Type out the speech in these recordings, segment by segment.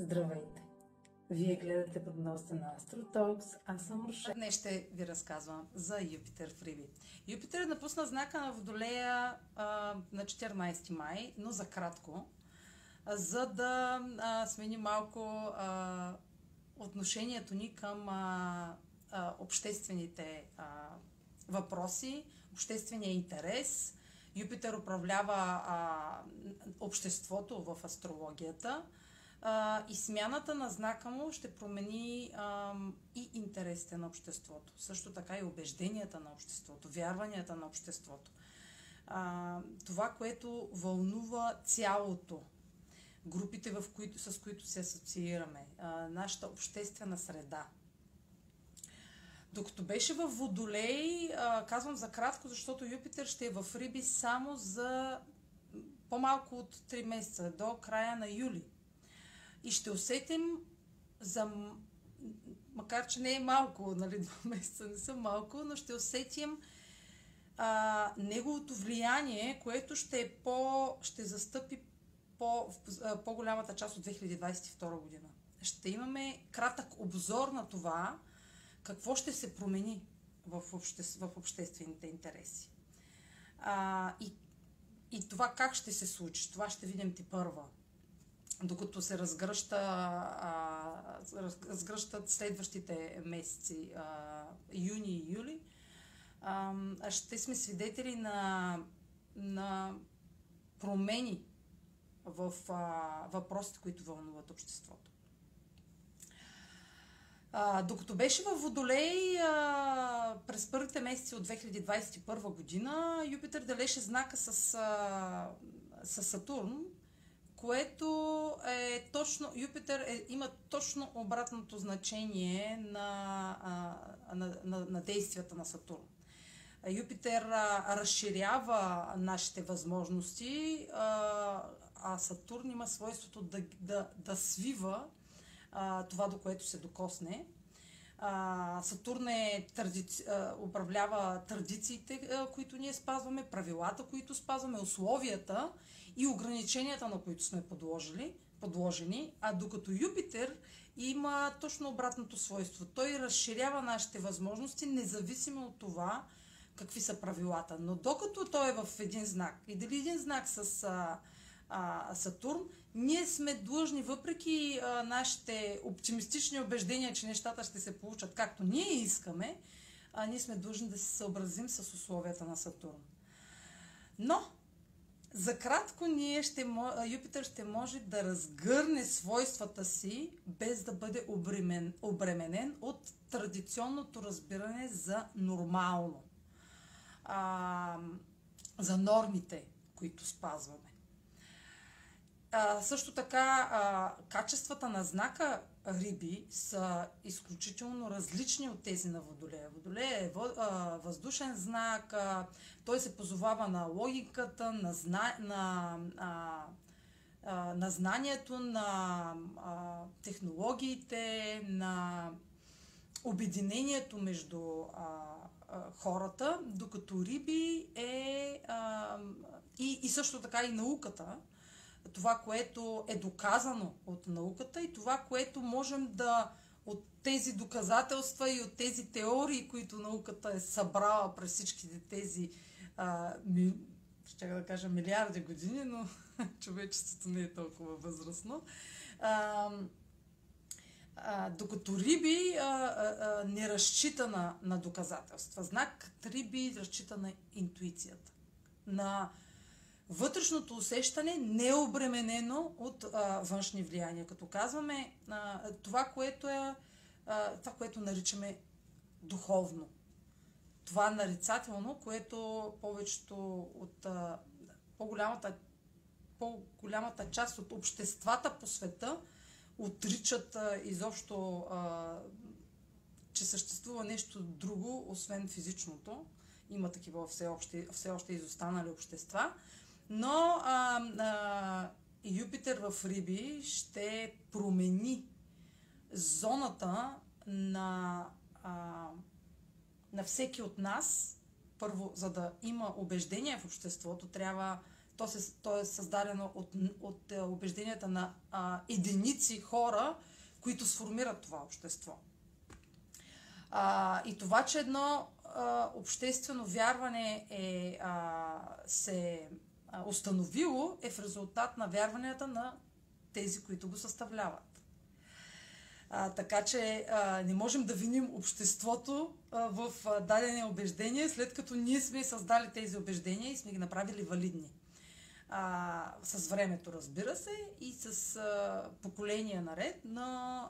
Здравейте! Вие гледате прогнозата на AstroTalks, аз съм Руша. Днес ще ви разказвам за Юпитер в Риби. Юпитер напусна знака на Водолея а, на 14 май, но за кратко, за да а, смени малко а, отношението ни към а, а, обществените а, въпроси, обществения интерес. Юпитер управлява а, обществото в астрологията а, и смяната на знака му ще промени а, и интересите на обществото. Също така и убежденията на обществото, вярванията на обществото. А, това, което вълнува цялото, групите, в които, с които се асоциираме, а, нашата обществена среда. Докато беше в Водолей, а, казвам за кратко, защото Юпитер ще е в Риби само за по-малко от 3 месеца, до края на юли. И ще усетим за макар че не е малко, нали, два месеца не са малко, но ще усетим а, неговото влияние, което ще е по, ще застъпи по, в по-голямата част от 2022 година. Ще имаме кратък обзор на това, какво ще се промени в, обще, в обществените интереси. А, и, и това как ще се случи, това ще видим ти първа докато се разгръща, а, разгръщат следващите месеци, а, юни и юли, а, ще сме свидетели на, на промени в а, въпросите, които вълнуват обществото. А, докато беше в Водолей а, през първите месеци от 2021 година, Юпитер делеше знака с, а, с Сатурн, което е точно, Юпитер е, има точно обратното значение на, а, на, на, на действията на Сатурн. Юпитер а, разширява нашите възможности, а, а Сатурн има свойството да, да, да свива а, това, до което се докосне. А, Сатурн е традици... а, управлява традициите, а, които ние спазваме, правилата, които спазваме, условията и ограниченията, на които сме подложили, подложени, а докато Юпитер има точно обратното свойство. Той разширява нашите възможности, независимо от това какви са правилата. Но докато той е в един знак, и дали един знак с а, а, Сатурн, ние сме длъжни, въпреки а, нашите оптимистични убеждения, че нещата ще се получат както ние искаме, а, ние сме длъжни да се съобразим с условията на Сатурн. Но за кратко ние ще, Юпитер ще може да разгърне свойствата си, без да бъде обремен, обременен от традиционното разбиране за нормално. А, за нормите, които спазваме. А, също така, а, качествата на знака риби са изключително различни от тези на Водолея. Водолея е въздушен знак, той се позовава на логиката, на, зна, на, на знанието, на технологиите, на обединението между хората, докато риби е и, и също така и науката това, което е доказано от науката и това, което можем да от тези доказателства и от тези теории, които науката е събрала през всичките тези, а, ми, ще да кажа милиарди години, но човечеството не е толкова възрастно. А, а, докато риби а, а, не разчита на, на доказателства. Знак риби разчита на интуицията, на вътрешното усещане не е обременено от а, външни влияния. Като казваме а, това, което е а, това, което наричаме духовно. Това нарицателно, което повечето от а, по-голямата, по-голямата част от обществата по света отричат а, изобщо, а, че съществува нещо друго, освен физичното. Има такива все още, все още изостанали общества. Но а, а, Юпитер в Риби ще промени зоната на, а, на всеки от нас. Първо, за да има убеждение в обществото, трябва то, се, то е създадено от, от е, убежденията на а, единици хора, които сформират това общество. А, и това, че едно а, обществено вярване е, а, се установило, е в резултат на вярванията на тези, които го съставляват. А, така че а, не можем да виним обществото а, в а, дадени убеждения, след като ние сме създали тези убеждения и сме ги направили валидни. А, с времето, разбира се, и с а, поколения наред, но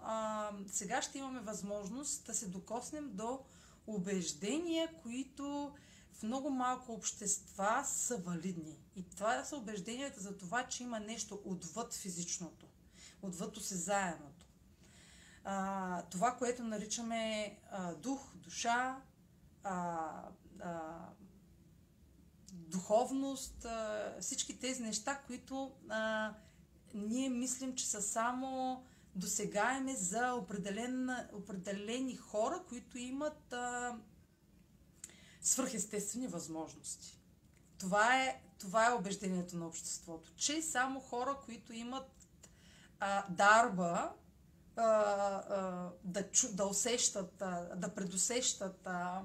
а, сега ще имаме възможност да се докоснем до убеждения, които много малко общества са валидни. И това са убежденията за това, че има нещо отвъд физичното, отвъд осезаемото. А, това, което наричаме а, дух, душа, а, а, духовност, а, всички тези неща, които а, ние мислим, че са само досегаеми за определен, определени хора, които имат а, свръхестествени възможности. Това е, това е убеждението на обществото, че само хора, които имат а, дарба, а, а, да, чу, да усещат, а, да предусещат а,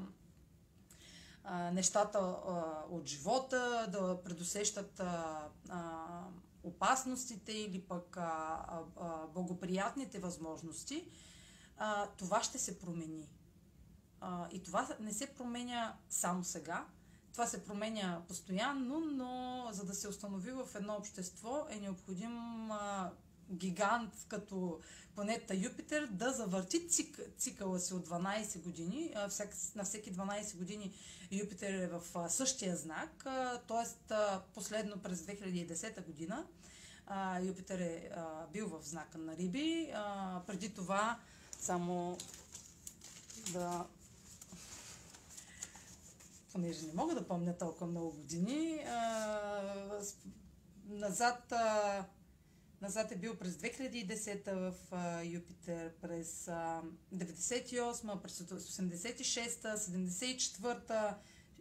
а, нещата а, от живота, да предусещат а, а, опасностите или пък а, а, благоприятните възможности, а, това ще се промени. А, и това не се променя само сега, това се променя постоянно, но за да се установи в едно общество е необходим а, гигант като планета Юпитер да завърти цик, цикъла си от 12 години. А, всек, на всеки 12 години Юпитер е в а, същия знак, т.е. последно през 2010 година а, Юпитер е а, бил в знака на Риби. А, преди това само да понеже не мога да помня толкова много години. А, назад, а, назад е бил през 2010 в а, Юпитер, през а, 98 през 86 74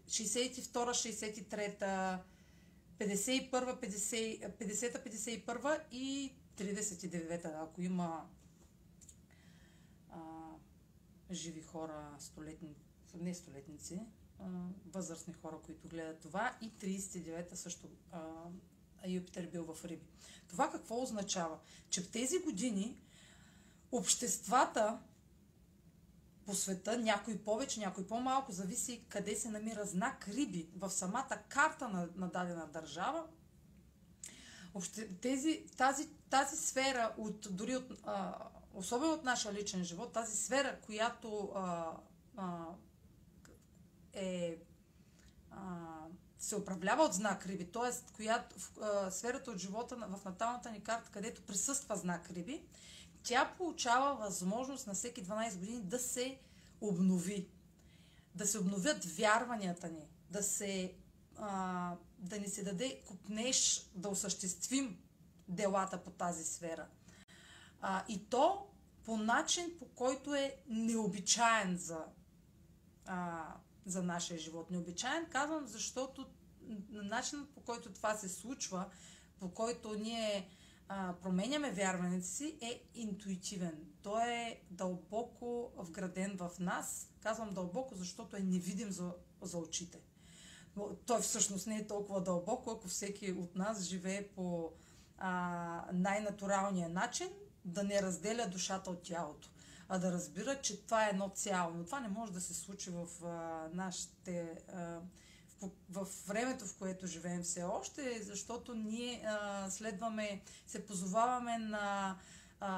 62 63 51 50, 50-51 и 39-та, ако има а, живи хора, столетни, не столетници, възрастни хора, които гледат това и 39-та също а, Юпитер бил в Риби. Това какво означава? Че в тези години обществата по света, някой повече, някой по-малко, зависи къде се намира знак Риби в самата карта на, на дадена държава. Обще, тези, тази, тази сфера, от, дори от, а, особено от нашия личен живот, тази сфера, която а, а, е, а, се управлява от знак Риби, т.е. която в а, сферата от живота в наталната ни карта, където присъства знак Риби, тя получава възможност на всеки 12 години да се обнови, да се обновят вярванията ни, да се а, да ни се даде купнеш да осъществим делата по тази сфера. А, и то по начин, по който е необичаен за, а, за нашия живот. Необичаен казвам, защото начинът по който това се случва, по който ние а, променяме вярването си, е интуитивен. Той е дълбоко вграден в нас. Казвам дълбоко, защото е невидим за, за очите. Но той всъщност не е толкова дълбоко, ако всеки от нас живее по а, най-натуралния начин, да не разделя душата от тялото, а да разбира, че това е едно цяло. Но това не може да се случи в а, нашите. А, в времето, в което живеем все още, защото ние а, следваме, се позоваваме на, а,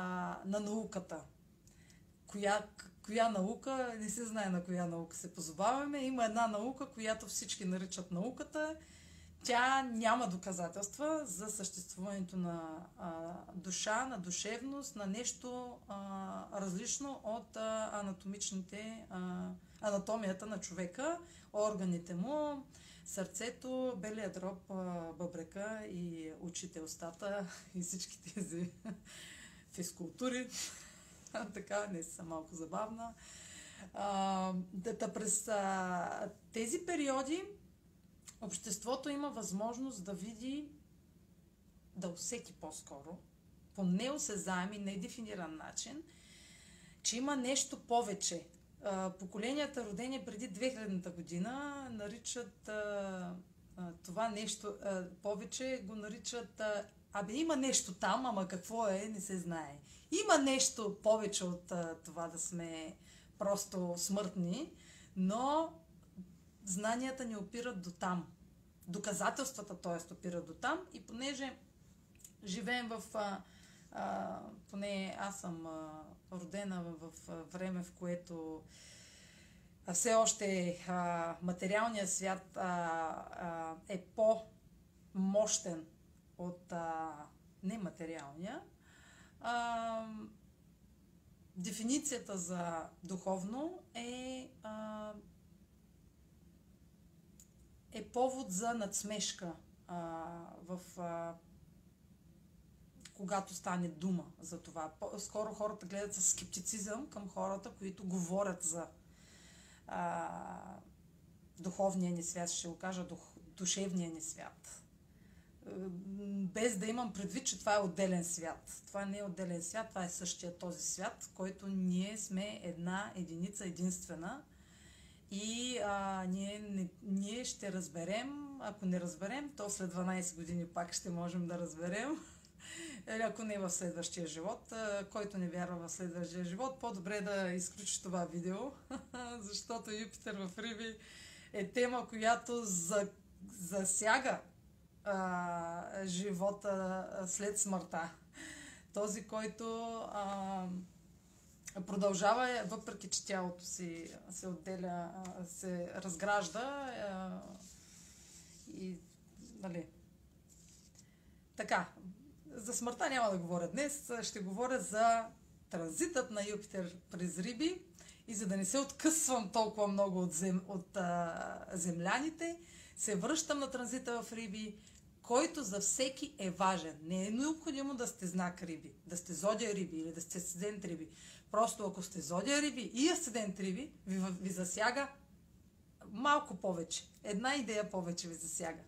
на науката. Коя, коя наука, не се знае на коя наука се позоваваме. Има една наука, която всички наричат науката. Тя няма доказателства за съществуването на а, душа, на душевност, на нещо а, различно от а, анатомичните, а, анатомията на човека органите му, сърцето, белия дроб, бъбрека и очите, устата и всички тези физкултури. така, не са малко забавна. А, да, през а, тези периоди обществото има възможност да види да усети по-скоро, по неосезаем и недефиниран начин, че има нещо повече. Поколенията, родени преди 2000-та година, наричат това нещо повече, го наричат Абе, има нещо там, ама какво е, не се знае. Има нещо повече от това да сме просто смъртни, но знанията ни опират до там. Доказателствата, т.е. опират до там и понеже живеем в... А, а, поне аз съм а, родена в, в време, в което а, все още а, материалният свят а, а, е по-мощен от а, нематериалния. А, дефиницията за духовно е, а, е повод за надсмешка а, в а, когато стане дума за това. Скоро хората гледат с скептицизъм към хората, които говорят за а, духовния ни свят, ще го кажа дух, душевния ни свят. Без да имам предвид, че това е отделен свят. Това не е отделен свят, това е същия този свят, който ние сме една единица единствена. И а, ние, не, ние ще разберем, ако не разберем, то след 12 години пак ще можем да разберем или ако не в следващия живот. Който не вярва в следващия живот, по-добре да изключи това видео, защото Юпитер в Риби е тема, която за, засяга а, живота след смъртта. Този, който а, продължава, въпреки че тялото си се отделя, се разгражда и нали, така, за смъртта няма да говоря днес, ще говоря за транзитът на Юпитер през Риби и за да не се откъсвам толкова много от, зем, от а, земляните, се връщам на транзита в Риби, който за всеки е важен. Не е необходимо да сте знак Риби, да сте зодия Риби или да сте асцендент Риби. Просто ако сте зодия Риби и асцендент Риби, ви, ви засяга малко повече. Една идея повече ви засяга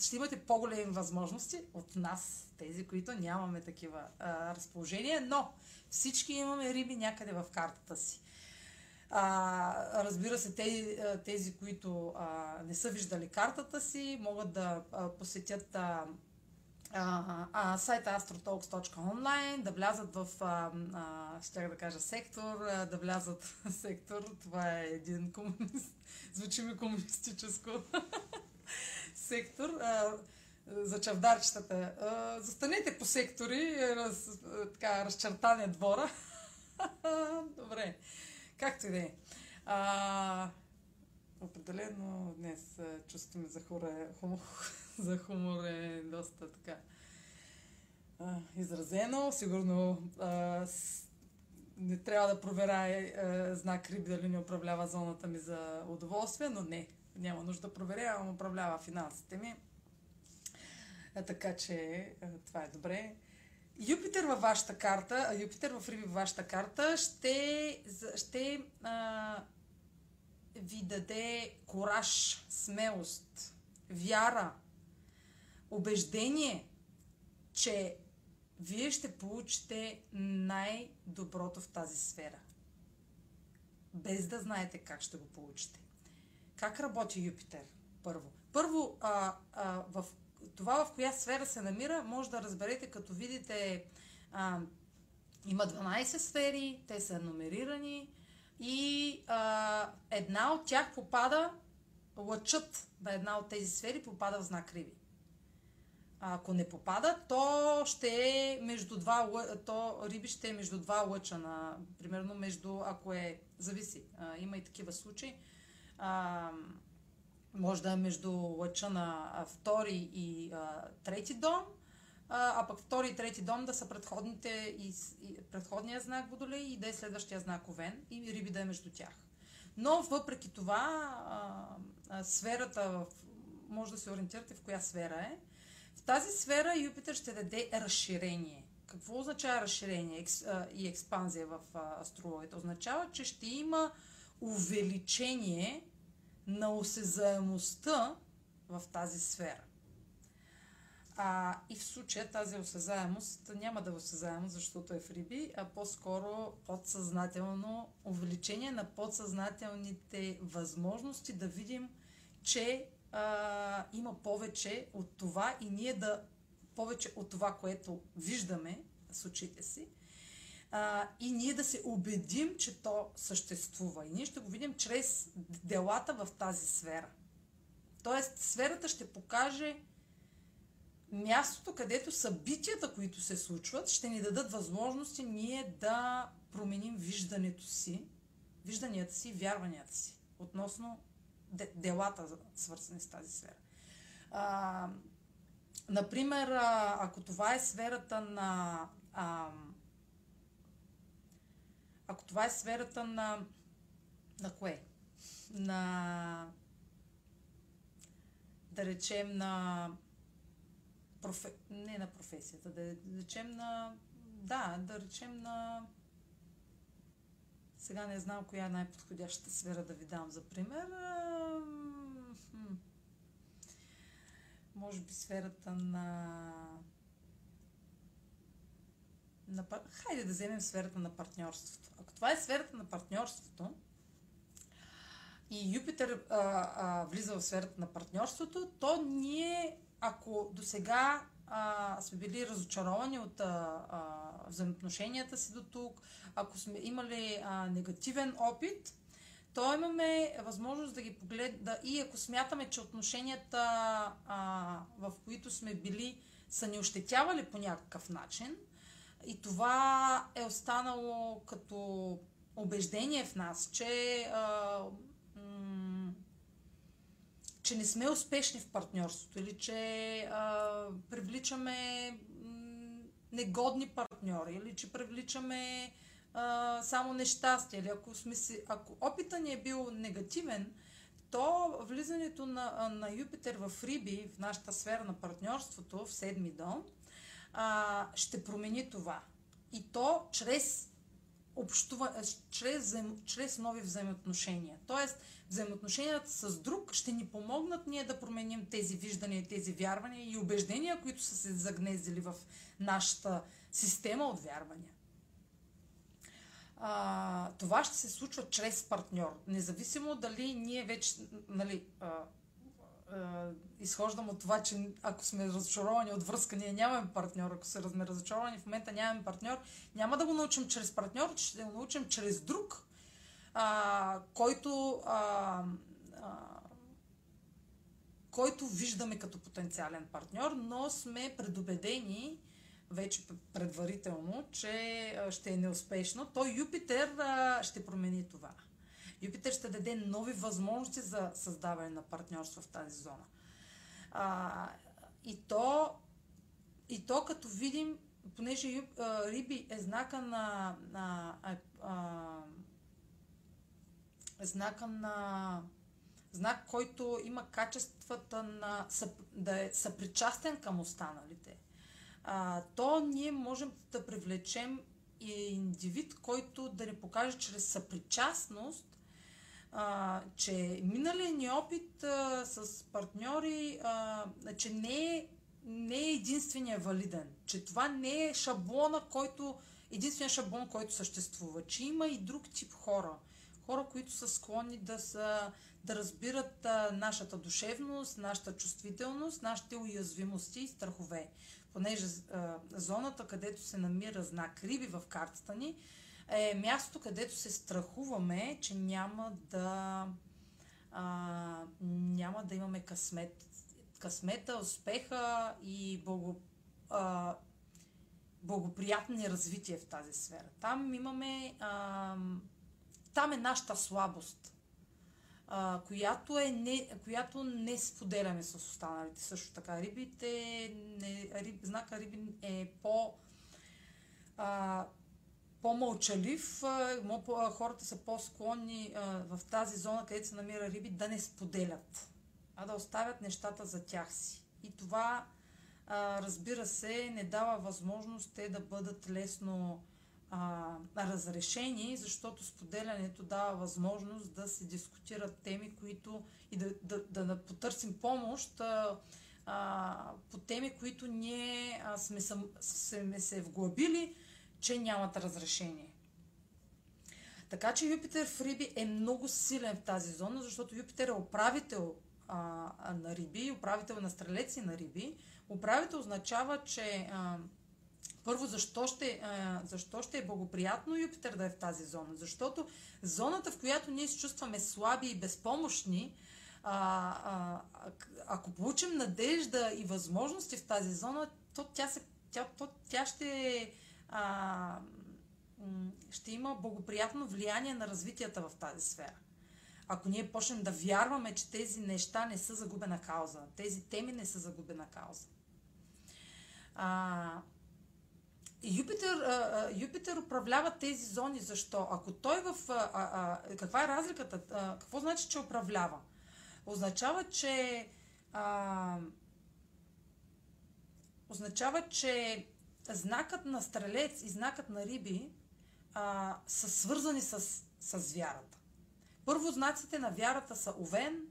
ще имате по-големи възможности от нас, тези, които нямаме такива а, разположения, но всички имаме риби някъде в картата си. А, разбира се, тези, тези които а, не са виждали картата си, могат да а, посетят а, а, а, сайта astrotalks.online, да влязат в, а, а, ще да кажа, сектор, а, да влязат в сектор, това е един комунист, звучи ми комунистическо сектор а, за чавдарчетата. А, застанете по сектори, раз, така, разчертане двора. Добре, както и да е. Определено днес чувстваме за, хора, хумор, за хумор е доста така а, изразено. Сигурно а, с, не трябва да проверя знак Риби дали не управлява зоната ми за удоволствие, но не, няма нужда да проверявам, управлява финансите ми. А, така че а, това е добре. Юпитер във вашата карта, Юпитер в Риби във вашата карта ще, ще а, ви даде кораж, смелост, вяра, убеждение, че вие ще получите най-доброто в тази сфера. Без да знаете как ще го получите. Как работи Юпитер? Първо. Първо, а, а, в това в коя сфера се намира, може да разберете, като видите, а, има 12 сфери, те са номерирани и а, една от тях попада, лъчът на една от тези сфери попада в знак Риби. А ако не попада, то ще е между два, то риби ще е между два лъча, на, примерно между, ако е, зависи, а, има и такива случаи, а, може да е между лъча на втори и а, трети дом, а, а пък втори и трети дом да са предходните и, и предходния знак Водолей и да е следващия знак Овен и Риби да е между тях. Но въпреки това, а, а, сферата, в, може да се ориентирате в коя сфера е. В тази сфера Юпитер ще даде разширение. Какво означава разширение и експанзия в астрологията? Означава, че ще има увеличение на осезаемостта в тази сфера. А, и в случая тази осезаемост няма да е осезаемост, защото е в риби, а по-скоро подсъзнателно увеличение на подсъзнателните възможности да видим, че а, има повече от това и ние да повече от това, което виждаме с очите си, а, и ние да се убедим, че то съществува. И ние ще го видим чрез делата в тази сфера. Тоест, сферата ще покаже мястото, където събитията, които се случват, ще ни дадат възможности ние да променим виждането си, вижданията си, вярванията си относно делата, свързани с тази сфера. А, например, ако това е сферата на. А, ако това е сферата на. На кое? На. Да речем на. Профе... Не на професията, да речем на. Да, да речем на сега не знам коя е най-подходящата сфера да ви дам за пример. Може би сферата на... на... Хайде да вземем сферата на партньорството. Ако това е сферата на партньорството и Юпитер а, а, влиза в сферата на партньорството, то ние, ако до сега а, сме били разочаровани от а, а, взаимоотношенията си до тук, ако сме имали а, негативен опит, то имаме възможност да ги погледнем и ако смятаме, че отношенията, а, в които сме били, са ни ощетявали по някакъв начин, и това е останало като убеждение в нас, че а, че не сме успешни в партньорството или че а, привличаме негодни партньори или че привличаме а, само нещастие. Или ако, сме си, ако опита ни е бил негативен, то влизането на, на Юпитер в Риби, в нашата сфера на партньорството, в седми дом, а, ще промени това. И то чрез общува, чрез, чрез нови взаимоотношения. Тоест, взаимоотношенията с друг ще ни помогнат ние да променим тези виждания, тези вярвания и убеждения, които са се загнездили в нашата система от вярвания. А, това ще се случва чрез партньор. Независимо дали ние вече, нали, а, изхождам от това, че ако сме разочаровани от връзка, ние нямаме партньор. Ако сме разочаровани в момента нямаме партньор, няма да го научим чрез партньор, ще го научим чрез друг, а, който, а, а, който виждаме като потенциален партньор, но сме предубедени вече предварително, че ще е неуспешно, то Юпитер а, ще промени това. Юпитер ще даде нови възможности за създаване на партньорство в тази зона. А, и, то, и то като видим, понеже Юп, а, Риби е знака на, на а, а, знака на знак, който има качествата на да е съпричастен към останалите, а, то ние можем да привлечем и индивид, който да ни покаже чрез съпричастност, а, че миналият ни опит а, с партньори, а, че не е, не е единствения валиден, че това не е шаблона, който, единствения шаблон, който съществува, че има и друг тип хора – хора, които са склонни да, са, да разбират а, нашата душевност, нашата чувствителност, нашите уязвимости и страхове. Понеже а, зоната, където се намира знак Риби в картата ни, е място, където се страхуваме, че няма да, а, няма да имаме късмет. Късмета, успеха и благо, а, благоприятни развитие в тази сфера. Там имаме а, там е нашата слабост, а, която, е не, която не споделяме с останалите. Също така, рибите, не, риб, знака риби е по... А, по-мълчалив, хората са по-склонни в тази зона, където се намира риби, да не споделят, а да оставят нещата за тях си. И това, разбира се, не дава възможност те да бъдат лесно разрешени, защото споделянето дава възможност да се дискутират теми, които и да, да, да потърсим помощ по теми, които ние сме, сме се вглъбили, че нямат разрешение. Така че Юпитер в Риби е много силен в тази зона, защото Юпитер е управител а, на Риби, управител на стрелеци на Риби. Управител означава, че а, първо, защо ще, а, защо ще е благоприятно Юпитер да е в тази зона? Защото зоната, в която ние се чувстваме слаби и безпомощни, а, а, ако получим надежда и възможности в тази зона, то тя, се, тя, то, тя ще, а, ще има благоприятно влияние на развитията в тази сфера. Ако ние почнем да вярваме, че тези неща не са загубена кауза, тези теми не са загубена кауза. А, Юпитер, а, Юпитер управлява тези зони. Защо? Ако той в... А, а, каква е разликата? А, какво значи, че управлява? Означава, че... А, означава, че знакът на стрелец и знакът на риби а, са свързани с, с вярата. Първо знаците на вярата са овен,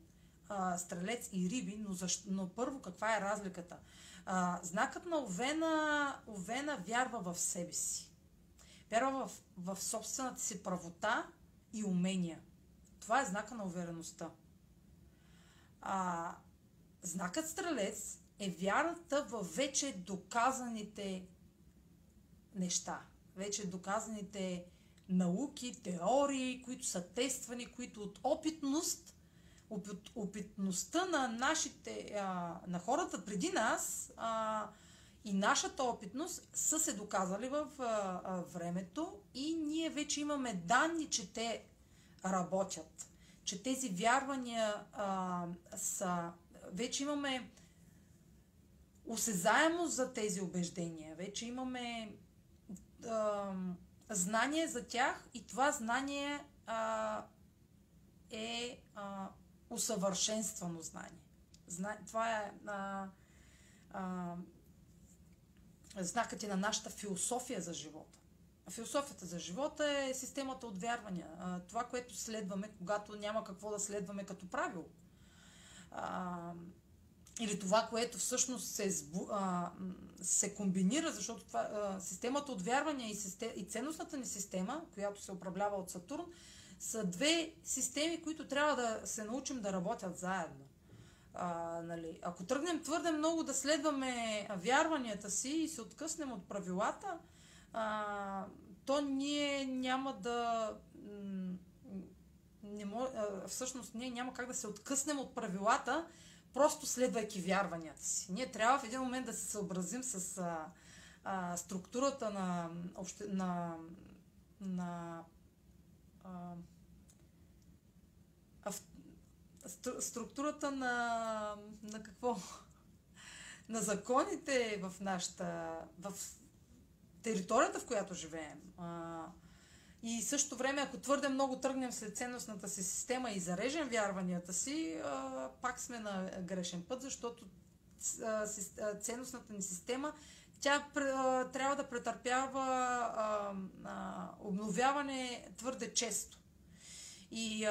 а, стрелец и риби, но, защо, но първо каква е разликата? А, знакът на Овена, Овена вярва в себе си. Вярва в, в собствената си правота и умения. Това е знака на увереността. А, знакът Стрелец е вярата в вече доказаните неща. Вече доказаните науки, теории, които са тествани, които от опитност опит, опитността на нашите, а, на хората преди нас а, и нашата опитност са се доказали в а, а, времето и ние вече имаме данни, че те работят. Че тези вярвания а, са. Вече имаме осезаемост за тези убеждения. Вече имаме а, знание за тях и това знание а, е а, усъвършенствано знание. Зна... Това е а, а, знакът и на нашата философия за живота. Философията за живота е системата от вярвания. Това, което следваме, когато няма какво да следваме като правило. А, или това, което всъщност се, а, се комбинира, защото това, а, системата от вярвания и, систем, и ценностната ни система, която се управлява от Сатурн, са две системи, които трябва да се научим да работят заедно. А, нали, ако тръгнем твърде много да следваме вярванията си и се откъснем от правилата, а, то ние няма да. Не мож, а, всъщност, ние няма как да се откъснем от правилата, просто следвайки вярванията си. Ние трябва в един момент да се съобразим с а, а, структурата на, на, на а, структурата на, на какво? на законите в нашата, в територията, в която живеем. А, и също време, ако твърде много тръгнем след ценностната си система и зарежем вярванията си, пак сме на грешен път, защото ценностната ни система тя трябва да претърпява обновяване твърде често. И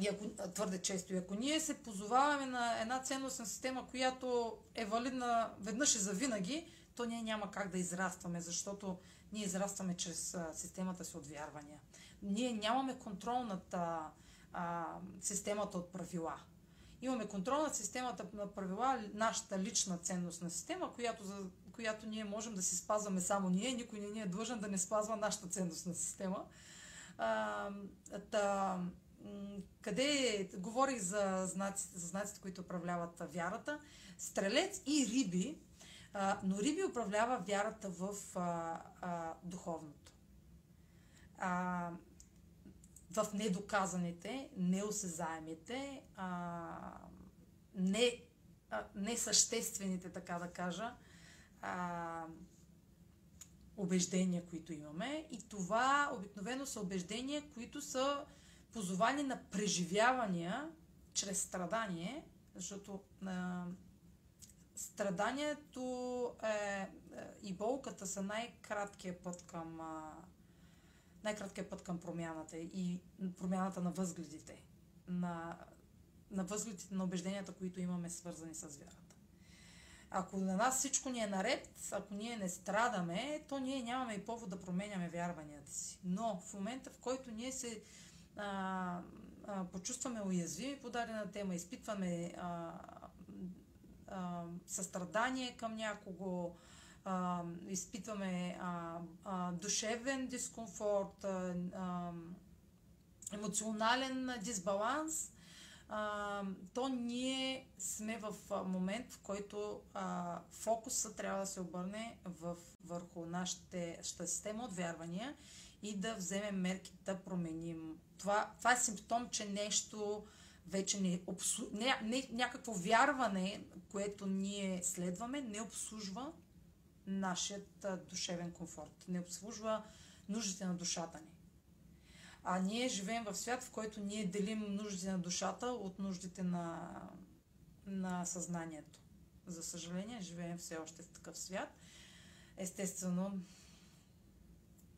и ако, твърде често. И ако ние се позоваваме на една ценностна система, която е валидна веднъж и завинаги, то ние няма как да израстваме, защото ние израстваме чрез системата си от вярвания. Ние нямаме контрол над а, а, системата от правила. Имаме контрол над системата на правила, нашата лична ценностна система, която, за, която ние можем да си спазваме само ние. Никой не ни е длъжен да не спазва нашата ценностна система. А, та, къде говорих за знаците, за знаците, които управляват вярата. Стрелец и риби, а, но риби управлява вярата в а, а, духовното. А, в недоказаните, неосезаемите, а, не, а, несъществените, така да кажа, а, убеждения, които имаме. И това обикновено са убеждения, които са позовани на преживявания чрез страдание, защото а, страданието е, е, и болката са най-краткият път към най-краткият път към промяната и промяната на възгледите. На, на възгледите, на убежденията, които имаме свързани с вярата. Ако на нас всичко ни е наред, ако ние не страдаме, то ние нямаме и повод да променяме вярванията си. Но в момента, в който ние се а, а, почувстваме уязвими по дадена тема, изпитваме а, а, състрадание към някого, а, изпитваме а, а, душевен дискомфорт, а, а, емоционален дисбаланс, а, то ние сме в момент, в който а, фокуса трябва да се обърне в, върху нашата система от вярвания и да вземем мерки да променим. Това, това е симптом, че нещо вече не, обслу... не, не някакво вярване, което ние следваме, не обслужва нашият душевен комфорт, не обслужва нуждите на душата ни. А ние живеем в свят, в който ние делим нуждите на душата от нуждите на, на съзнанието. За съжаление, живеем все още в такъв свят. Естествено,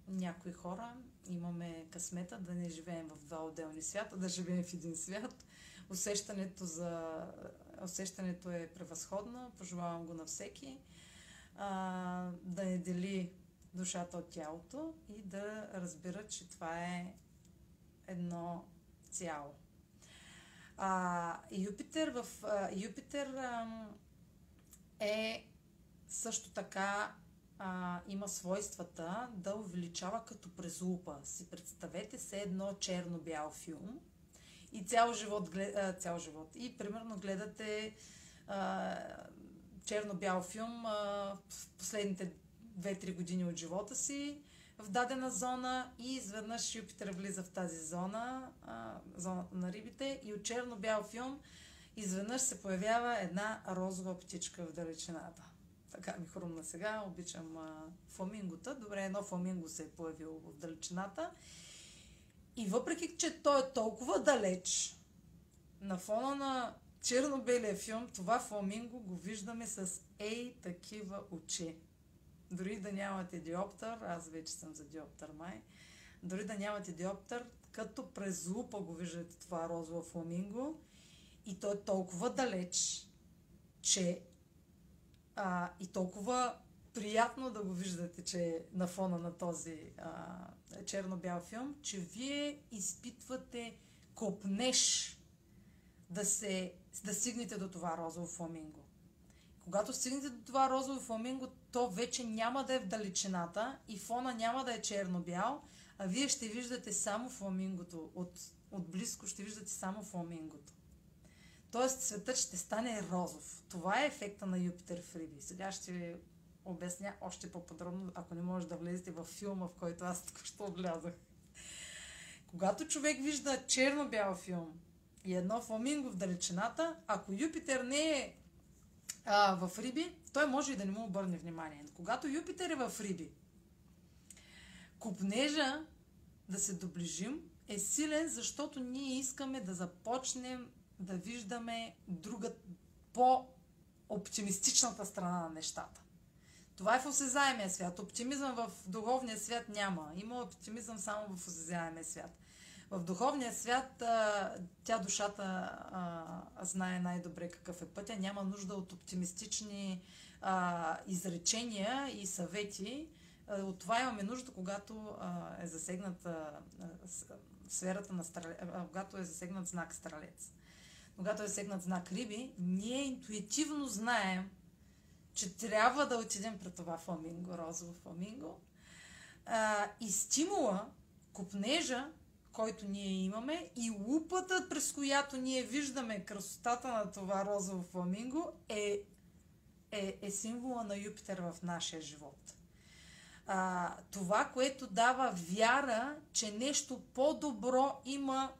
някои хора имаме късмета да не живеем в два отделни свята, да живеем в един свят. Усещането, за... Усещането е превъзходно, пожелавам го на всеки. А, да не дели душата от тялото и да разбира, че това е едно цяло. А, Юпитер в а, Юпитер а, е също така а, има свойствата да увеличава като през лупа. Си представете се едно черно-бял филм и цял живот, цял живот. И примерно гледате а, черно-бял филм а, в последните 2-3 години от живота си в дадена зона и изведнъж Юпитер влиза в тази зона, а, зоната на рибите и от черно-бял филм изведнъж се появява една розова птичка в далечината. Така ми хрумна сега, обичам а, фламингота. Добре, едно фламинго се е появило в далечината. И въпреки, че той е толкова далеч, на фона на черно-белия филм, това фламинго го виждаме с ей такива очи. Дори да нямате диоптър, аз вече съм за диоптър май, дори да нямате диоптър, като през лупа го виждате това розово фламинго и то е толкова далеч, че а, и толкова приятно да го виждате, че е на фона на този а, черно-бял филм, че вие изпитвате копнеш да, се, да стигнете до това розово фламинго. Когато стигнете до това розово фламинго, то вече няма да е в далечината и фона няма да е черно-бял, а вие ще виждате само фламингото. От, от близко ще виждате само фламингото. Тоест светът ще стане розов. Това е ефекта на Юпитер в. Сега ще обясня още по-подробно, ако не може да влезете в филма, в който аз току-що влязах. Когато човек вижда черно-бял филм и едно фламинго в далечината, ако Юпитер не е а, в Риби, той може и да не му обърне внимание. Когато Юпитер е в Риби, купнежа да се доближим е силен, защото ние искаме да започнем да виждаме друга, по-оптимистичната страна на нещата. Това е в осезаемия свят. Оптимизъм в духовния свят няма. Има оптимизъм само в осезаемия свят. В духовния свят тя душата знае най-добре какъв е пътя. Няма нужда от оптимистични изречения и съвети. От това имаме нужда, когато е засегнат а, сферата на стрелец, а, когато е засегнат знак стрелец. Когато е засегнат знак риби, ние интуитивно знаем, че трябва да отидем пред това фламинго, розово фламинго. А, и стимула, купнежа, който ние имаме и лупата, през която ние виждаме красотата на това розово фламинго е, е, е символа на Юпитер в нашия живот. А, това, което дава вяра, че нещо по-добро има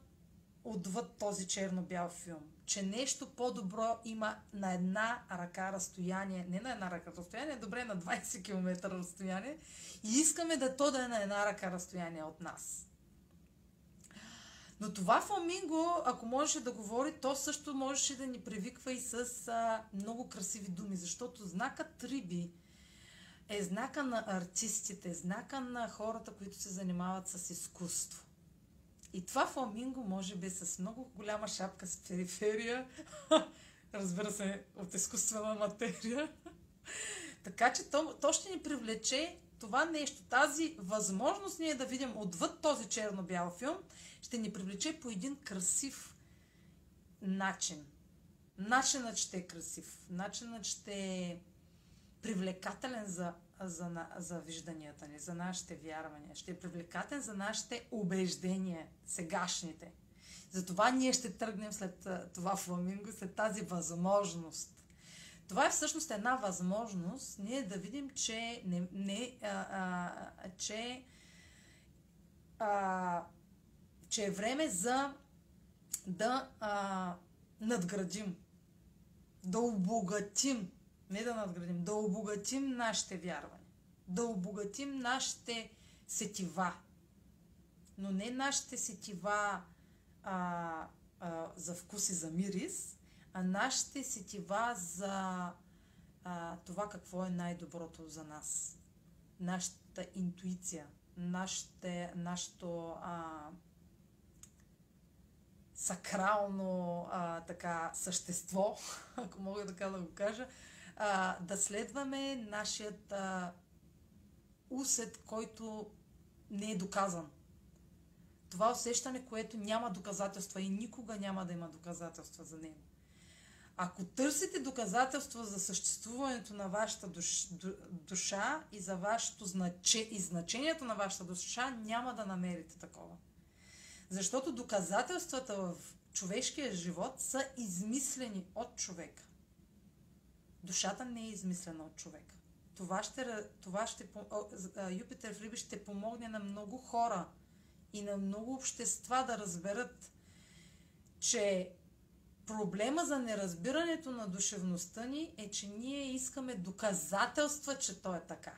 отвъд този черно-бял филм. Че нещо по-добро има на една ръка разстояние, не на една ръка разстояние, добре на 20 км разстояние и искаме да то да е на една ръка разстояние от нас. Но това фламинго, ако можеше да говори, то също можеше да ни привиква и с а, много красиви думи, защото знакът риби е знака на артистите, знака на хората, които се занимават с изкуство. И това фламинго, може би с много голяма шапка с периферия, разбира се, от изкуствена материя. така че то, то ще ни привлече това нещо, тази възможност ние да видим отвъд този черно-бял филм, ще ни привлече по един красив начин. Начинът ще е красив, начинът ще е привлекателен за, за, за вижданията ни, за нашите вярвания, ще е привлекателен за нашите убеждения, сегашните. Затова ние ще тръгнем след това фламинго, след тази възможност. Това е всъщност една възможност ние да видим, че, не, не, а, а, че, а, че е време за да а, надградим, да обогатим, не да надградим, да обогатим нашите вярвания, да обогатим нашите сетива, но не нашите сетива а, а, за вкус и за мирис, а нашите сетива за а, това какво е най-доброто за нас. Нашата интуиция, нашите, нашето а, сакрално а, така същество, ако мога така да го кажа, а, да следваме нашият а, усет, който не е доказан. Това усещане, което няма доказателства и никога няма да има доказателства за него. Ако търсите доказателства за съществуването на вашата душ, душа и за вашето значе, и значението на вашата душа, няма да намерите такова. Защото доказателствата в човешкия живот са измислени от човека. Душата не е измислена от човека. Това ще, това ще, Юпитер в Риби ще помогне на много хора и на много общества да разберат, че проблема за неразбирането на душевността ни е, че ние искаме доказателства, че то е така.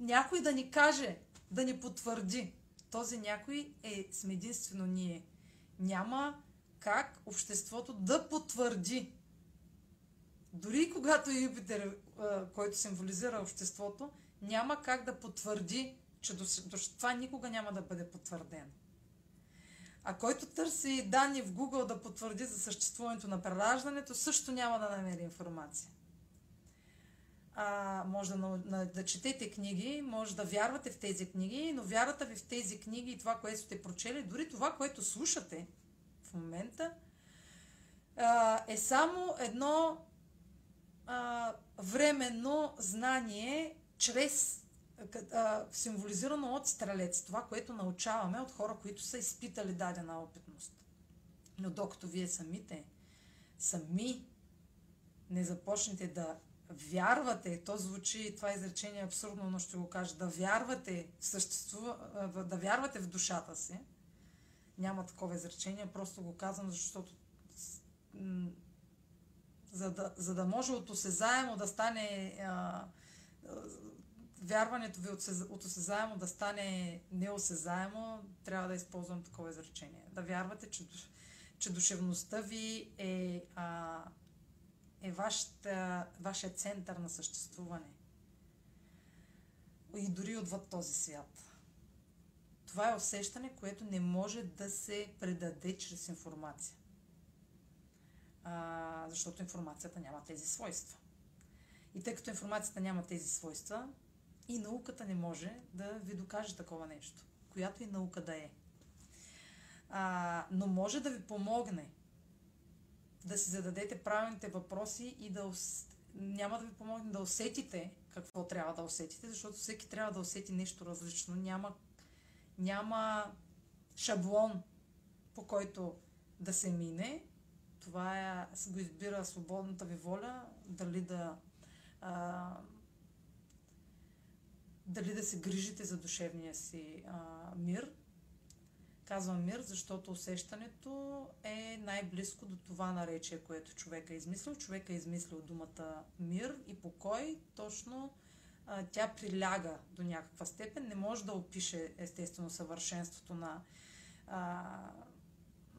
Някой да ни каже, да ни потвърди. Този някой е сме единствено ние. Няма как обществото да потвърди. Дори когато Юпитер, който символизира обществото, няма как да потвърди, че това никога няма да бъде потвърдено. А който търси данни в Google да потвърди за съществуването на прераждането, също няма да намери информация. А, може да, да четете книги, може да вярвате в тези книги, но вярата ви в тези книги и това, което сте прочели, дори това, което слушате в момента, е само едно а, временно знание чрез символизирано от стрелец. Това, което научаваме от хора, които са изпитали дадена опитност. Но докато вие самите, сами не започнете да вярвате, то звучи, това изречение е абсурдно, но ще го кажа, да вярвате, съществува, да вярвате в душата си, няма такова изречение, просто го казвам, защото за да, за да може от осезаемо да стане а, вярването ви от осезаемо да стане неосезаемо, трябва да използвам такова изречение. Да вярвате, че, че душевността ви е, а, е вашата, вашия център на съществуване. И дори отвъд този свят. Това е усещане, което не може да се предаде чрез информация. Защото информацията няма тези свойства. И тъй като информацията няма тези свойства, и науката не може да ви докаже такова нещо, която и наука да е. А, но може да ви помогне да си зададете правилните въпроси и да няма да ви помогне да усетите какво трябва да усетите, защото всеки трябва да усети нещо различно. Няма, няма шаблон, по който да се мине. Това е, го избира свободната ви воля, дали да а, дали да се грижите за душевния си а, мир. Казвам мир, защото усещането е най-близко до това наречие, което човек е измислил. Човек е измислил думата мир и покой, точно а, тя приляга до някаква степен. Не може да опише естествено съвършенството на, а,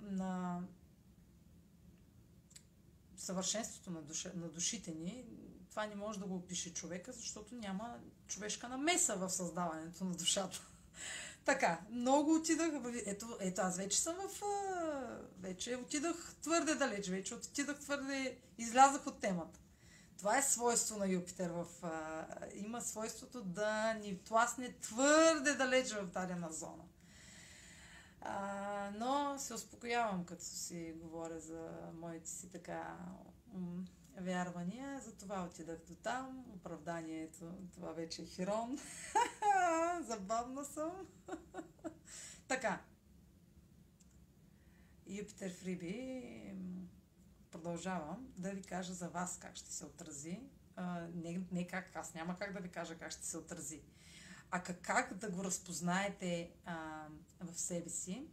на съвършенството на, душа, на душите ни това не може да го опише човека, защото няма човешка намеса в създаването на душата. Така, много отидах. Ето, ето аз вече съм в... Вече отидах твърде далеч. Вече отидах твърде... Излязах от темата. Това е свойство на Юпитер. В, има свойството да ни тласне твърде далеч в дадена зона. А, но се успокоявам, като си говоря за моите си така м, вярвания. Затова отидах до там. Оправданието, това вече е Хирон. Забавна съм. така. Юпитер в Риби. м, Продължавам да ви кажа за вас как ще се отрази. А, не, не как, аз няма как да ви кажа как ще се отрази. А как, да го разпознаете а, в себе си.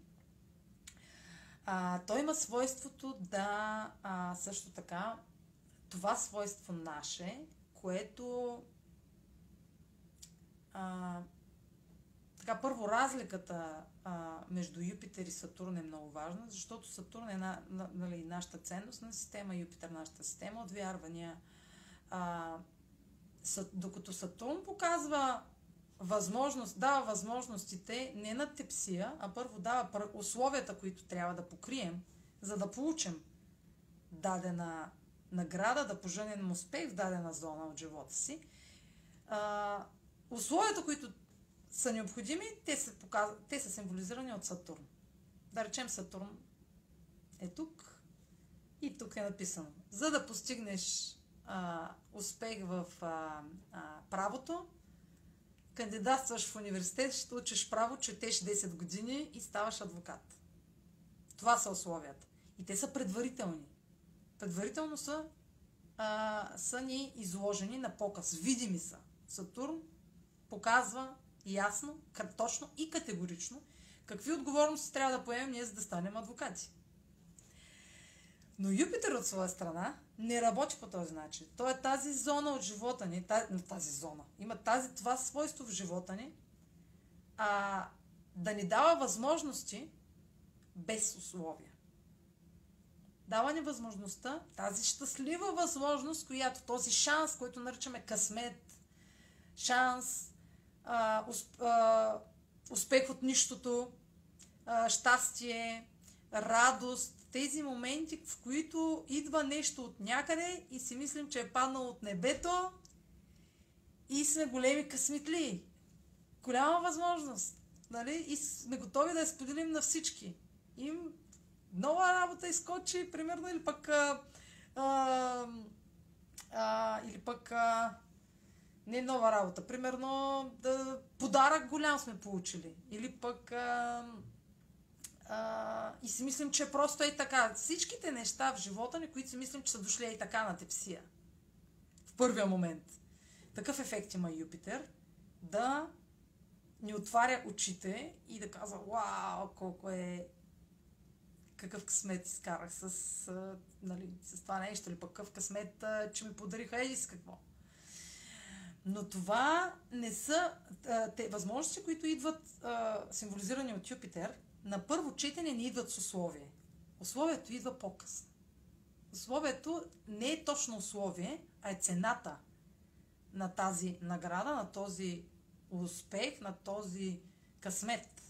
А, той има свойството да а, също така това свойство наше, което а, така, първо, разликата а, между Юпитер и Сатурн е много важна, защото Сатурн е на, нали, нашата ценностна система, Юпитер нашата система от вярвания. А, са, докато Сатурн показва възможност, дава възможностите не на тепсия, а първо дава условията, които трябва да покрием, за да получим дадена награда, да поженем успех в дадена зона от живота си. А, условията, които са необходими, те са, показ... те са символизирани от Сатурн. Да речем Сатурн е тук и тук е написано. За да постигнеш а, успех в а, а, правото, кандидатстваш в университет, ще учиш право, четеш 10 години и ставаш адвокат. Това са условията. И те са предварителни. Предварително са, а, са ни изложени на показ. Видими са. Сатурн показва ясно, точно и категорично какви отговорности трябва да поемем ние, за да станем адвокати. Но Юпитер от своя страна не работи по този начин. Той е тази зона от живота ни, тази, тази зона, има тази, това свойство в живота ни, а, да ни дава възможности без условия. Дава ни възможността, тази щастлива възможност, която този шанс, който наричаме късмет, шанс, а, усп, а, успех от нищото, а, щастие, радост, тези моменти, в които идва нещо от някъде и си мислим, че е паднало от небето и сме големи късметли. Голяма възможност. Нали? И сме готови да я споделим на всички. Им нова работа изкочи, примерно, или пък а, а, а, или пък а, не нова работа. Примерно, да, подарък голям сме получили. Или пък а, а, и си мислим, че просто е така. Всичките неща в живота ни, които си мислим, че са дошли и така на тепсия. В първия момент. Такъв ефект има Юпитер. Да ни отваря очите и да казва, вау, колко е какъв късмет изкарах с, нали, с това нещо, или пък какъв късмет, че ми подариха еди с какво. Но това не са те възможности, които идват символизирани от Юпитер. На първо четене не идват с условие. Условието идва по-късно. Условието не е точно условие, а е цената на тази награда, на този успех, на този късмет.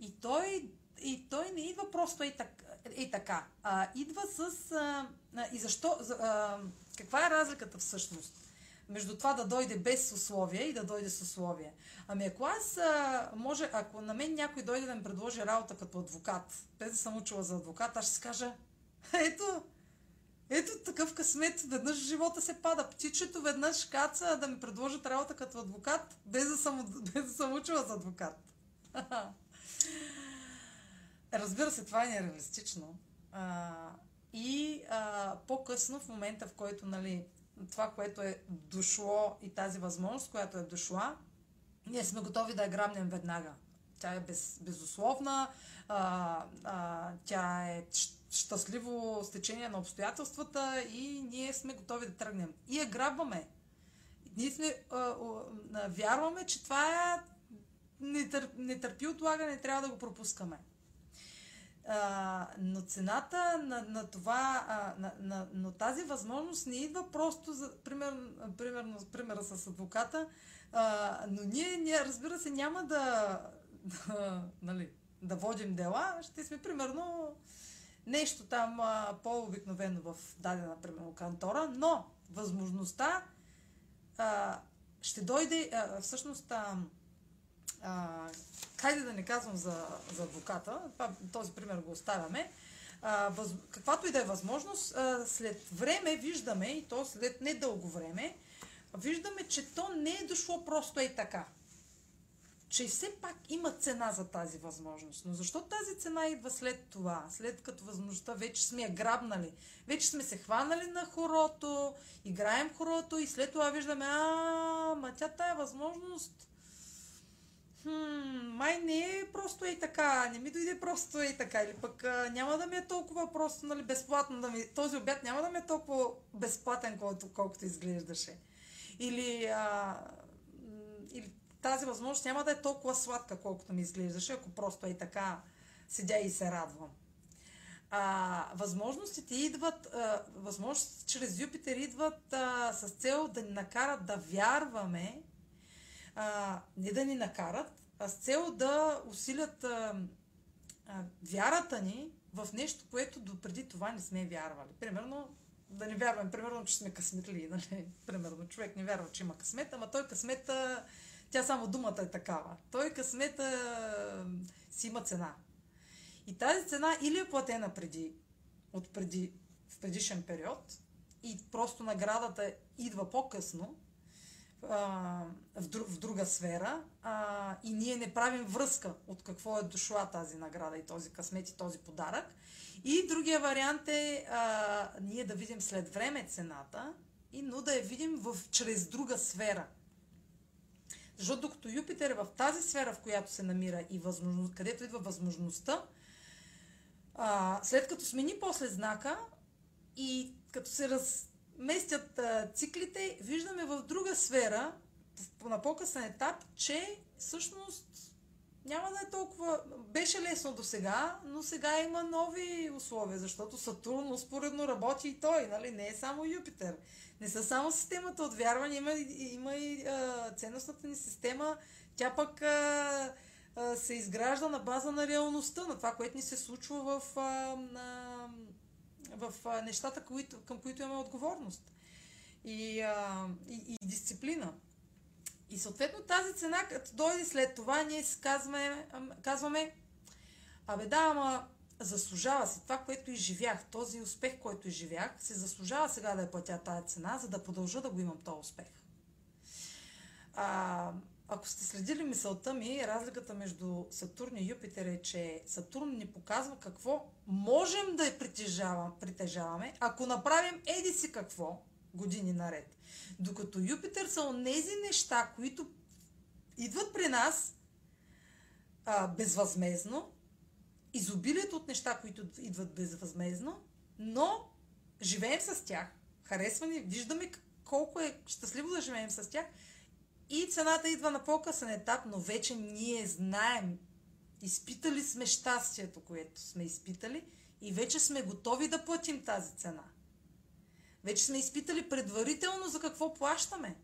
И той, и той не идва просто и, так, и така. А, идва с... А, и защо... за- А, каква е разликата всъщност? Между това да дойде без условия и да дойде с условия. Ами ако аз а, може, ако на мен някой дойде да ми предложи работа като адвокат, без да съм учила за адвокат, аз ще си кажа, ето, ето такъв късмет, веднъж живота се пада. Птичето веднъж каца да ми предложат работа като адвокат, без да съм, без да съм учила за адвокат. Разбира се, това е нереалистично. А, и а, по-късно, в момента, в който нали, това, което е дошло и тази възможност, която е дошла, ние сме готови да я грабнем веднага. Тя е без, безусловна, а, а, тя е щастливо стечение на обстоятелствата и ние сме готови да тръгнем. И я грабваме. Ние сме, а, а, вярваме, че това е не, тър, не търпи отлагане, трябва да го пропускаме. Но цената на, на това, а, на, на, но тази възможност не идва просто за, пример, примерно, примера с адвоката, а, но ние, ние, разбира се, няма да, да, нали, да водим дела, ще сме примерно нещо там а, по-обикновено в дадена, примерно, кантора, но възможността а, ще дойде, а, всъщност, а, а, хайде да не казвам за, за адвоката, този пример го оставяме, а, въз, каквато и да е възможност, а, след време виждаме, и то след недълго време, виждаме, че то не е дошло просто и така. Че все пак има цена за тази възможност. Но защо тази цена идва след това? След като възможността вече сме я грабнали. Вече сме се хванали на хорото, играем хорото и след това виждаме, а, ма тя тая възможност хм, май не е просто и така, не ми дойде просто и така, или пък няма да ми е толкова просто, нали, безплатно да ми, този обяд няма да ми е толкова безплатен, колкото, колкото изглеждаше. Или, а, или тази възможност няма да е толкова сладка, колкото ми изглеждаше, ако просто е така седя и се радвам. А, възможностите идват, а, възможностите чрез Юпитер идват а, с цел да ни накарат да вярваме, а, не да ни накарат, а с цел да усилят а, а, вярата ни в нещо, което допреди това не сме вярвали. Примерно, да не вярваме, примерно, че сме късметли. Нали? Примерно, човек не вярва, че има късмет, ама той късмета, тя само думата е такава. Той късмета си има цена. И тази цена или е платена преди, от преди, в предишен период, и просто наградата идва по-късно, в, друг, в друга сфера а, и ние не правим връзка от какво е дошла тази награда и този късмет и този подарък. И другия вариант е а, ние да видим след време цената, и, но да я видим в, чрез друга сфера. Защото докато Юпитер е в тази сфера, в която се намира и възможност, където идва възможността, а, след като смени после знака и като се раз, местят а, циклите, виждаме в друга сфера, на по-късен етап, че всъщност няма да е толкова... Беше лесно до сега, но сега има нови условия, защото Сатурн успоредно работи и той, нали? Не е само Юпитер. Не са само системата от вярване, има, има и а, ценностната ни система. Тя пък а, а, се изгражда на база на реалността, на това, което ни се случва в... А, на, в нещата, които, към които имаме отговорност и, а, и, и дисциплина. И съответно тази цена, като дойде след това, ние казваме, казваме абе да, ама заслужава си това, което изживях, този успех, който изживях, се заслужава сега да я платя тази цена, за да продължа да го имам този успех. А, ако сте следили мисълта ми, разликата между Сатурн и Юпитер е, че Сатурн ни показва какво можем да я притежаваме, ако направим еди си какво години наред. Докато Юпитер са онези неща, които идват при нас а, безвъзмезно, изобилието от неща, които идват безвъзмезно, но живеем с тях, харесва ни, виждаме колко е щастливо да живеем с тях и цената идва на по-късен етап, но вече ние знаем, изпитали сме щастието, което сме изпитали и вече сме готови да платим тази цена. Вече сме изпитали предварително за какво плащаме.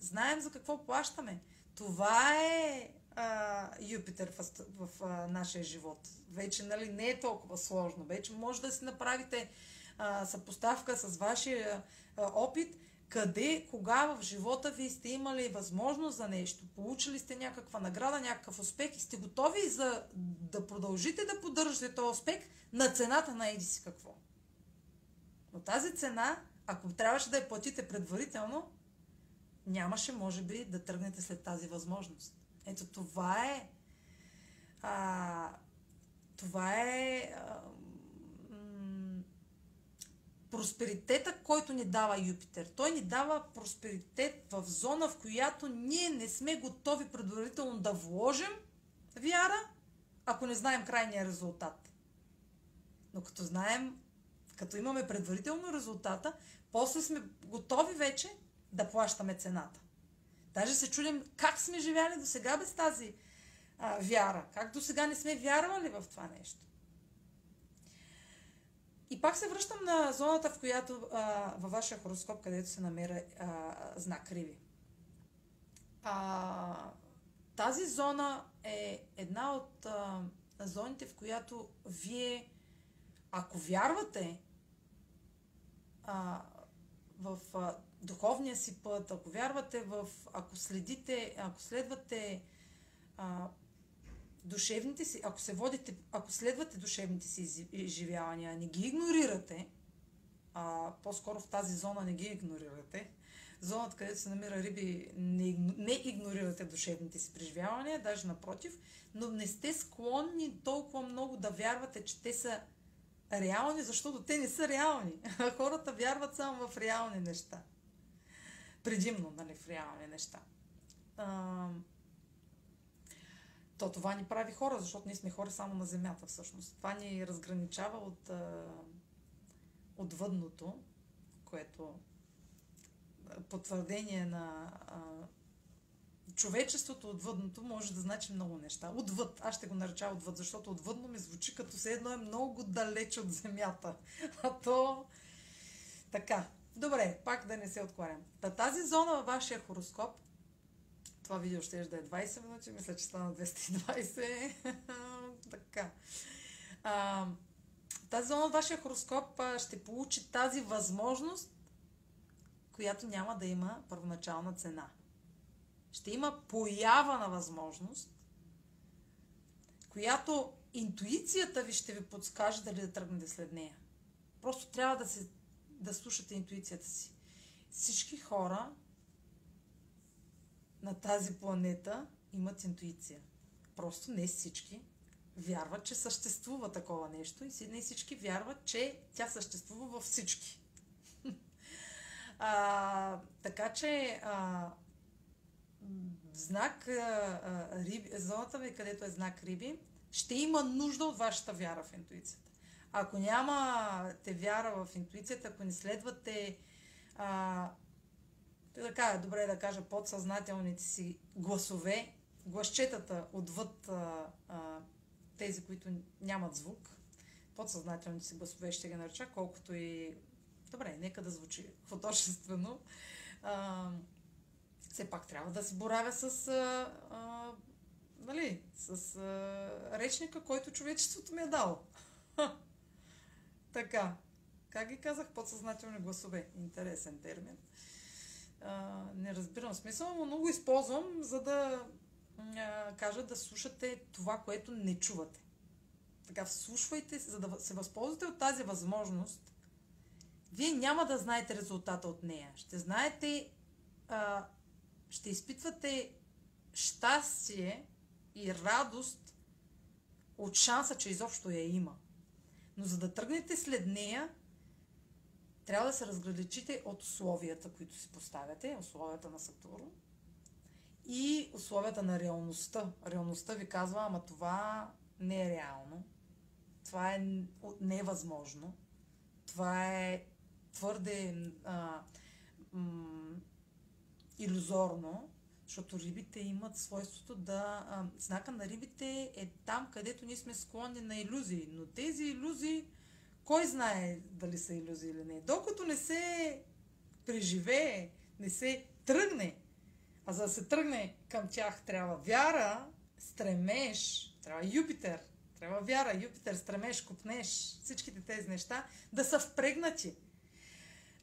Знаем за какво плащаме. Това е а, Юпитер в, в а, нашия живот. Вече нали, не е толкова сложно. Вече може да си направите а, съпоставка с вашия а, опит къде, кога в живота ви сте имали възможност за нещо, получили сте някаква награда, някакъв успех и сте готови за да продължите да поддържате този успех на цената на еди си какво. Но тази цена, ако трябваше да я платите предварително, нямаше, може би, да тръгнете след тази възможност. Ето това е. А, това е. А, просперитета, който ни дава Юпитер. Той ни дава просперитет в зона, в която ние не сме готови предварително да вложим вяра, ако не знаем крайния резултат. Но като знаем, като имаме предварително резултата, после сме готови вече да плащаме цената. Даже се чудим как сме живяли до сега без тази а, вяра. Как до сега не сме вярвали в това нещо. И пак се връщам на зоната, в която а, във вашия хороскоп, където се намира а, знак Риби. А, тази зона е една от а, зоните, в която вие, ако вярвате а, в а, духовния си път, ако вярвате в, ако следите, ако следвате а, душевните си, ако се водите, ако следвате душевните си изживявания, не ги игнорирате, а по-скоро в тази зона не ги игнорирате, зоната, където се намира риби, не, не игнорирате душевните си преживявания, даже напротив, но не сте склонни толкова много да вярвате, че те са реални, защото те не са реални. Хората вярват само в реални неща. Предимно, нали, в реални неща. То това ни прави хора, защото ние сме хора само на земята всъщност. Това ни разграничава от, от въдното, което потвърдение на човечеството отвъдното може да значи много неща. Отвъд, аз ще го нареча отвъд, защото отвъдно ми звучи като все едно е много далеч от земята. А то така. Добре, пак да не се откларям. Та тази зона във вашия хороскоп, това видео ще да е 20 минути, мисля, че стана 220. така. А, тази зона от вашия хороскоп ще получи тази възможност която няма да има първоначална цена. Ще има поява на възможност, която интуицията ви ще ви подскаже дали да тръгнете след нея. Просто трябва да, се, да слушате интуицията си. Всички хора на тази планета имат интуиция. Просто не всички вярват, че съществува такова нещо и не всички вярват, че тя съществува във всички. А, така че а, знак а, риби, зоната ви, където е знак риби, ще има нужда от вашата вяра в интуицията. Ако нямате вяра в интуицията, ако не следвате а, така, добре да кажа, подсъзнателните си гласове, гласчетата отвъд а, а, тези, които нямат звук, подсъзнателните си гласове ще ги нареча, колкото и Добре, нека да звучи художествено. А, все пак трябва да се боравя с, а, а, нали, с а, речника, който човечеството ми е дало. така. Как ги казах? Подсъзнателни гласове. Интересен термин. А, не разбирам смисъл, но много използвам, за да а, кажа да слушате това, което не чувате. Така, слушвайте, за да се възползвате от тази възможност вие няма да знаете резултата от нея. Ще знаете, а, ще изпитвате щастие и радост от шанса, че изобщо я има. Но за да тръгнете след нея, трябва да се разграничите от условията, които си поставяте, условията на Сатурн и условията на реалността. Реалността ви казва, ама това не е реално. Това е невъзможно. Това е твърде а, м- иллюзорно, защото рибите имат свойството да... А, знака на рибите е там, където ние сме склонни на иллюзии, но тези иллюзии, кой знае дали са иллюзии или не. Докато не се преживее, не се тръгне, а за да се тръгне към тях трябва вяра, стремеж, трябва Юпитер, трябва вяра, Юпитер, стремеж, купнеш, всичките тези неща да са впрегнати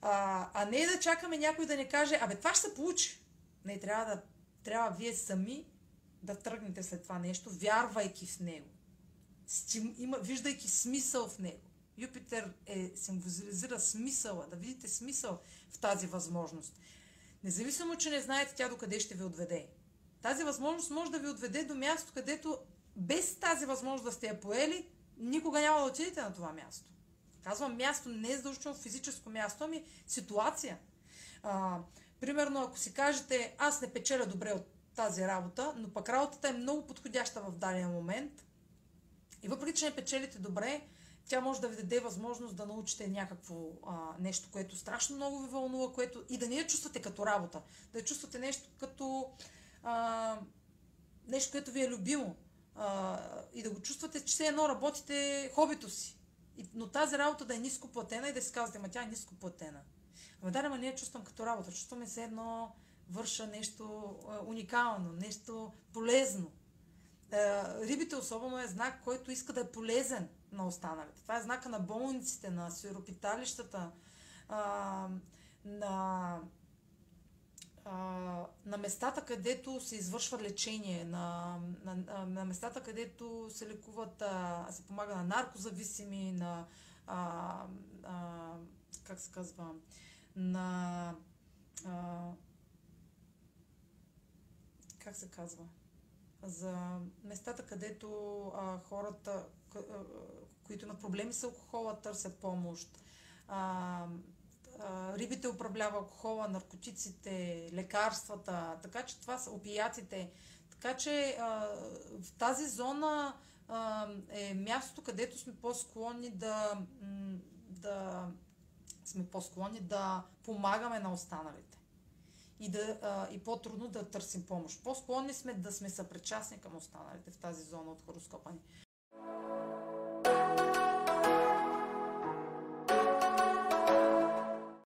а, а не да чакаме някой да ни каже, абе това ще се получи. Не, трябва да, трябва вие сами да тръгнете след това нещо, вярвайки в него. Стим, има, виждайки смисъл в него. Юпитер е, символизира смисъла, да видите смисъл в тази възможност. Независимо, че не знаете тя докъде ще ви отведе. Тази възможност може да ви отведе до място, където без тази възможност да сте я поели, никога няма да отидете на това място. Казвам място, не е задължително физическо място, ами ситуация. А, примерно, ако си кажете, аз не печеля добре от тази работа, но пък работата е много подходяща в дадения момент и въпреки, че не печелите добре, тя може да ви даде възможност да научите някакво а, нещо, което страшно много ви вълнува, което и да не я чувствате като работа, да я чувствате нещо като а, нещо, което ви е любимо а, и да го чувствате, че все едно работите хобито си И, но тази работа да е ниско платена и да си казвате, ма тя е ниско платена. Ама да, ама не я чувствам като работа. Чувстваме се едно върша нещо а, уникално, нещо полезно. А, рибите особено е знак, който иска да е полезен на останалите. Това е знака на болниците, на сиропиталищата, а, на а, на местата, където се извършва лечение, на, на, на местата, където се лекуват, а, се помага на наркозависими, на а, а, как се казва, на а, как се казва, за местата, където а, хората, а, които имат проблеми с алкохола, търсят помощ. А, рибите управлява алкохола, наркотиците, лекарствата, така че това са опиятите. Така че а, в тази зона а, е място, където сме по-склонни да, да сме по-склонни да помагаме на останалите и, да, а, и по-трудно да търсим помощ. По-склонни сме да сме съпричастни към останалите в тази зона от хороскопа ни.